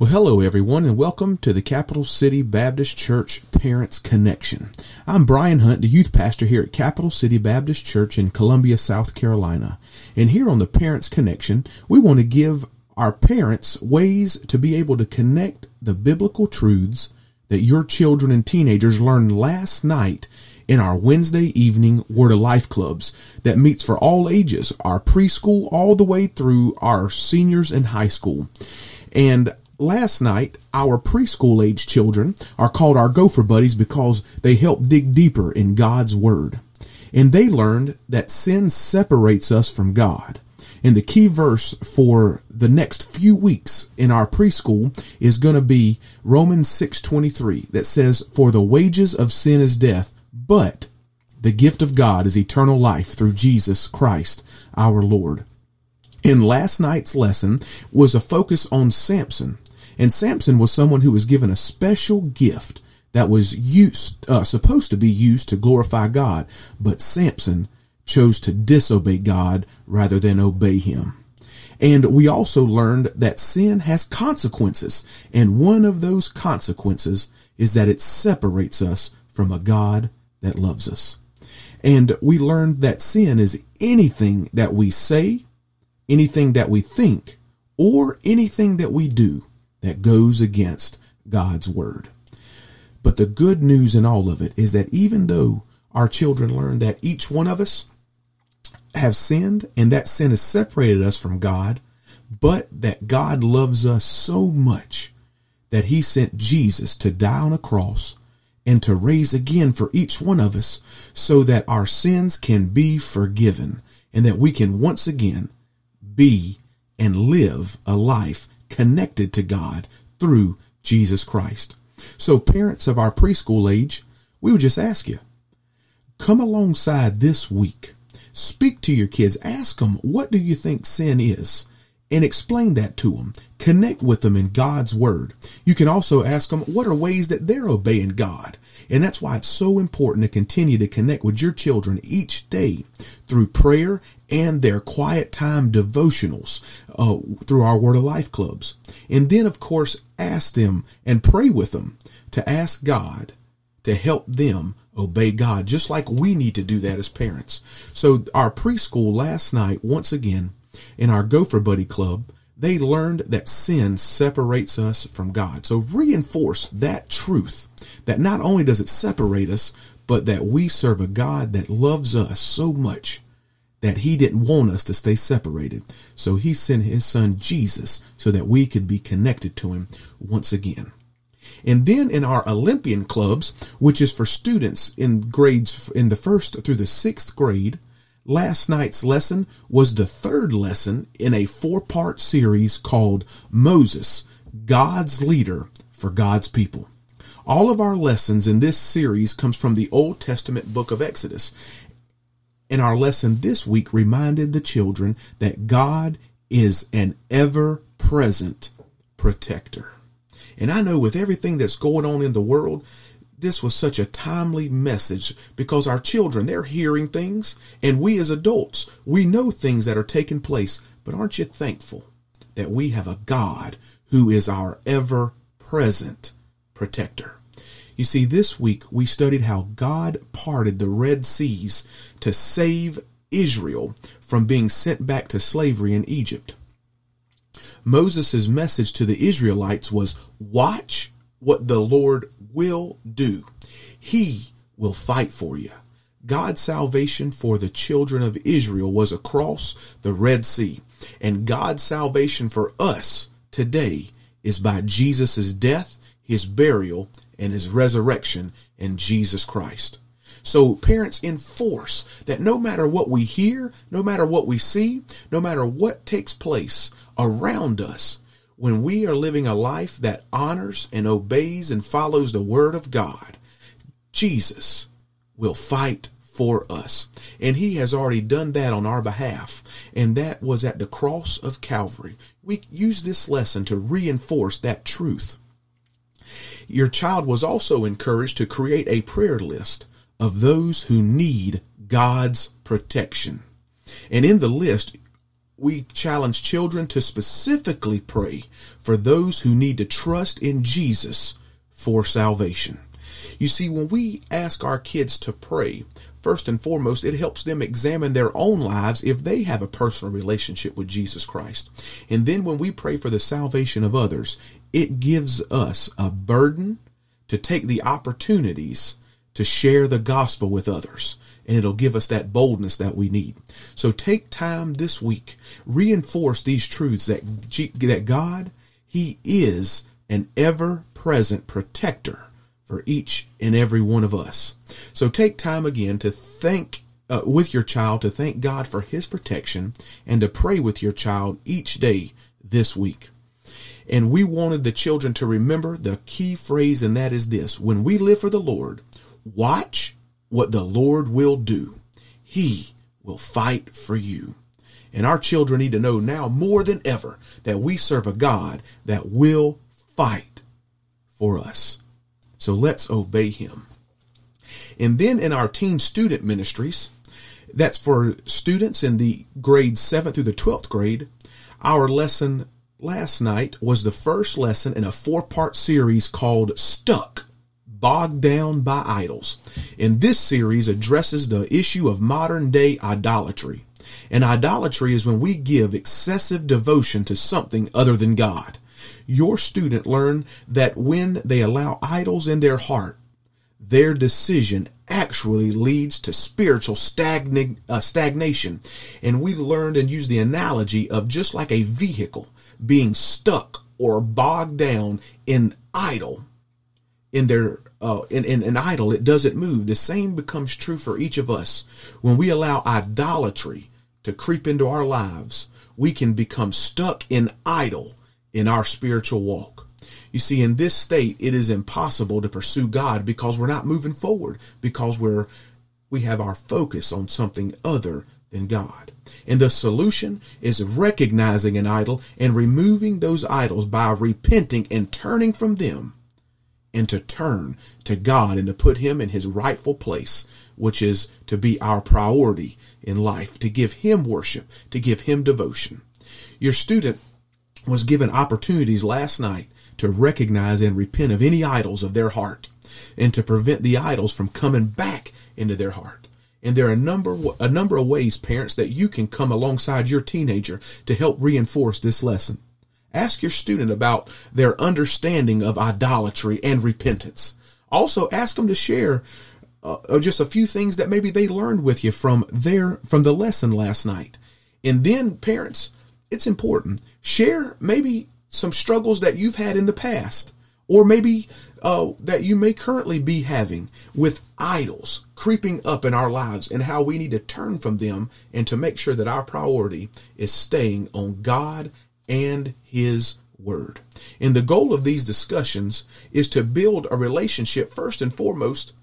Well, hello everyone and welcome to the Capital City Baptist Church Parents Connection. I'm Brian Hunt, the youth pastor here at Capital City Baptist Church in Columbia, South Carolina. And here on the Parents Connection, we want to give our parents ways to be able to connect the biblical truths that your children and teenagers learned last night in our Wednesday evening Word of Life clubs that meets for all ages, our preschool all the way through our seniors in high school. And Last night, our preschool age children are called our Gopher Buddies because they help dig deeper in God's Word. And they learned that sin separates us from God. And the key verse for the next few weeks in our preschool is going to be Romans 6:23 that says for the wages of sin is death, but the gift of God is eternal life through Jesus Christ our Lord. In last night's lesson was a focus on Samson and Samson was someone who was given a special gift that was used, uh, supposed to be used to glorify God. But Samson chose to disobey God rather than obey him. And we also learned that sin has consequences. And one of those consequences is that it separates us from a God that loves us. And we learned that sin is anything that we say, anything that we think, or anything that we do that goes against God's word. But the good news in all of it is that even though our children learn that each one of us have sinned and that sin has separated us from God, but that God loves us so much that he sent Jesus to die on a cross and to raise again for each one of us so that our sins can be forgiven and that we can once again be and live a life connected to God through Jesus Christ. So parents of our preschool age, we would just ask you, come alongside this week. Speak to your kids. Ask them, what do you think sin is? And explain that to them. Connect with them in God's word. You can also ask them, what are ways that they're obeying God? And that's why it's so important to continue to connect with your children each day through prayer and their quiet time devotionals uh, through our Word of Life clubs. And then, of course, ask them and pray with them to ask God to help them obey God, just like we need to do that as parents. So our preschool last night, once again, in our Gopher Buddy Club, they learned that sin separates us from God. So reinforce that truth that not only does it separate us, but that we serve a God that loves us so much that he didn't want us to stay separated. So he sent his son Jesus so that we could be connected to him once again. And then in our Olympian clubs, which is for students in grades in the first through the sixth grade, last night's lesson was the third lesson in a four part series called Moses, God's leader for God's people. All of our lessons in this series comes from the Old Testament book of Exodus, and our lesson this week reminded the children that God is an ever present protector. And I know with everything that's going on in the world, this was such a timely message because our children, they're hearing things, and we as adults, we know things that are taking place. But aren't you thankful that we have a God who is our ever present protector? You see, this week we studied how God parted the Red Seas to save Israel from being sent back to slavery in Egypt. Moses' message to the Israelites was watch what the Lord will do. He will fight for you. God's salvation for the children of Israel was across the Red Sea. And God's salvation for us today is by Jesus' death, his burial, and his resurrection in Jesus Christ. So parents enforce that no matter what we hear, no matter what we see, no matter what takes place around us, when we are living a life that honors and obeys and follows the word of God, Jesus will fight for us. And he has already done that on our behalf. And that was at the cross of Calvary. We use this lesson to reinforce that truth. Your child was also encouraged to create a prayer list of those who need God's protection. And in the list, we challenge children to specifically pray for those who need to trust in Jesus for salvation. You see, when we ask our kids to pray, first and foremost, it helps them examine their own lives if they have a personal relationship with Jesus Christ. And then when we pray for the salvation of others, it gives us a burden to take the opportunities to share the gospel with others. And it'll give us that boldness that we need. So take time this week, reinforce these truths that, that God, He is an ever present protector for each and every one of us. So take time again to thank uh, with your child to thank God for his protection and to pray with your child each day this week. And we wanted the children to remember the key phrase, and that is this when we live for the Lord, watch what the Lord will do. He will fight for you. And our children need to know now more than ever that we serve a God that will fight for us. So let's obey him. And then in our teen student ministries, that's for students in the grade 7th through the 12th grade, our lesson last night was the first lesson in a four part series called Stuck Bogged Down by Idols. And this series addresses the issue of modern day idolatry. And idolatry is when we give excessive devotion to something other than God your student learned that when they allow idols in their heart, their decision actually leads to spiritual stagna- uh, stagnation. And we learned and used the analogy of just like a vehicle being stuck or bogged down in idol in their uh, in, in an idol it doesn't move the same becomes true for each of us when we allow idolatry to creep into our lives we can become stuck in idol in our spiritual walk. You see, in this state, it is impossible to pursue God because we're not moving forward, because we're, we have our focus on something other than God. And the solution is recognizing an idol and removing those idols by repenting and turning from them and to turn to God and to put him in his rightful place, which is to be our priority in life, to give him worship, to give him devotion. Your student was given opportunities last night to recognize and repent of any idols of their heart and to prevent the idols from coming back into their heart. And there are a number a number of ways, parents, that you can come alongside your teenager to help reinforce this lesson. Ask your student about their understanding of idolatry and repentance. Also, ask them to share uh, just a few things that maybe they learned with you from their from the lesson last night. And then, parents, it's important. Share maybe some struggles that you've had in the past, or maybe uh, that you may currently be having with idols creeping up in our lives and how we need to turn from them and to make sure that our priority is staying on God and His Word. And the goal of these discussions is to build a relationship first and foremost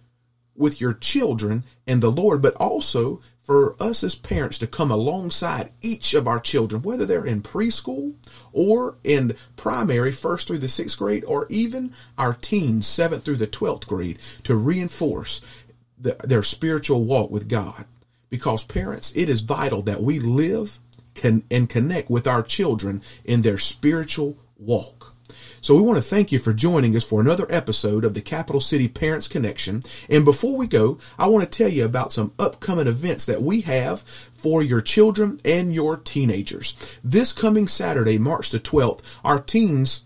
with your children and the Lord, but also for us as parents to come alongside each of our children, whether they're in preschool or in primary, first through the sixth grade, or even our teens, seventh through the 12th grade, to reinforce the, their spiritual walk with God. Because parents, it is vital that we live can, and connect with our children in their spiritual walk. So we want to thank you for joining us for another episode of the Capital City Parents Connection. And before we go, I want to tell you about some upcoming events that we have for your children and your teenagers. This coming Saturday, March the 12th, our teens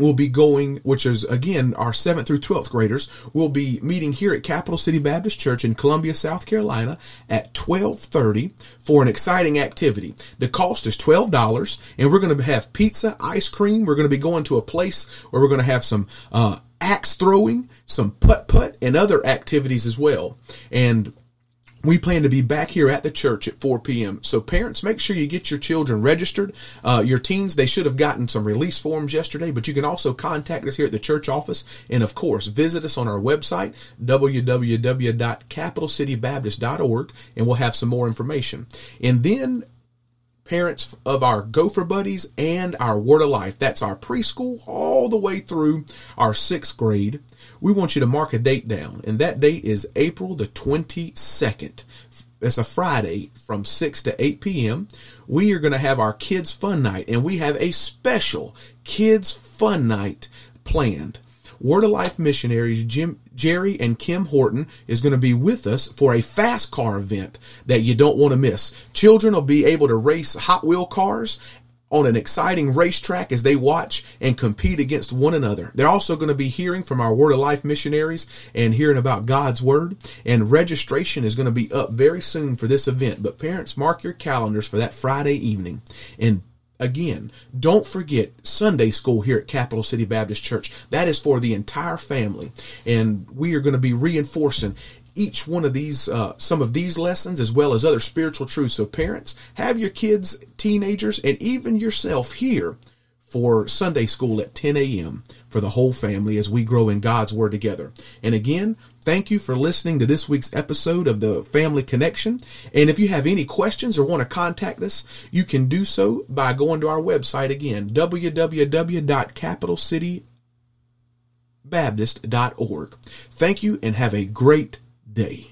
will be going, which is again our 7th through 12th graders, will be meeting here at Capital City Baptist Church in Columbia, South Carolina at 12:30 for an exciting activity. The cost is $12 and we're going to have pizza, ice cream. We're going to be going to a place where we're going to have some uh, axe throwing, some putt putt, and other activities as well. And we plan to be back here at the church at 4 p.m. So parents, make sure you get your children registered. Uh, your teens, they should have gotten some release forms yesterday, but you can also contact us here at the church office. And of course, visit us on our website, www.capitalcitybaptist.org, and we'll have some more information. And then parents of our Gopher Buddies and our Word of Life. That's our preschool all the way through our sixth grade. We want you to mark a date down, and that date is April the 22nd. it's a Friday from 6 to 8 p.m. We are going to have our kids fun night and we have a special kids fun night planned. Word of Life missionaries Jim, Jerry and Kim Horton is going to be with us for a fast car event that you don't want to miss. Children will be able to race Hot Wheel cars on an exciting racetrack as they watch and compete against one another. They're also going to be hearing from our Word of Life missionaries and hearing about God's Word. And registration is going to be up very soon for this event. But parents, mark your calendars for that Friday evening. And Again, don't forget Sunday school here at Capital City Baptist Church. That is for the entire family. And we are going to be reinforcing each one of these, uh, some of these lessons as well as other spiritual truths. So parents, have your kids, teenagers, and even yourself here for Sunday school at 10 a.m. for the whole family as we grow in God's Word together. And again, thank you for listening to this week's episode of the Family Connection. And if you have any questions or want to contact us, you can do so by going to our website again, www.capitalcitybaptist.org. Thank you and have a great day.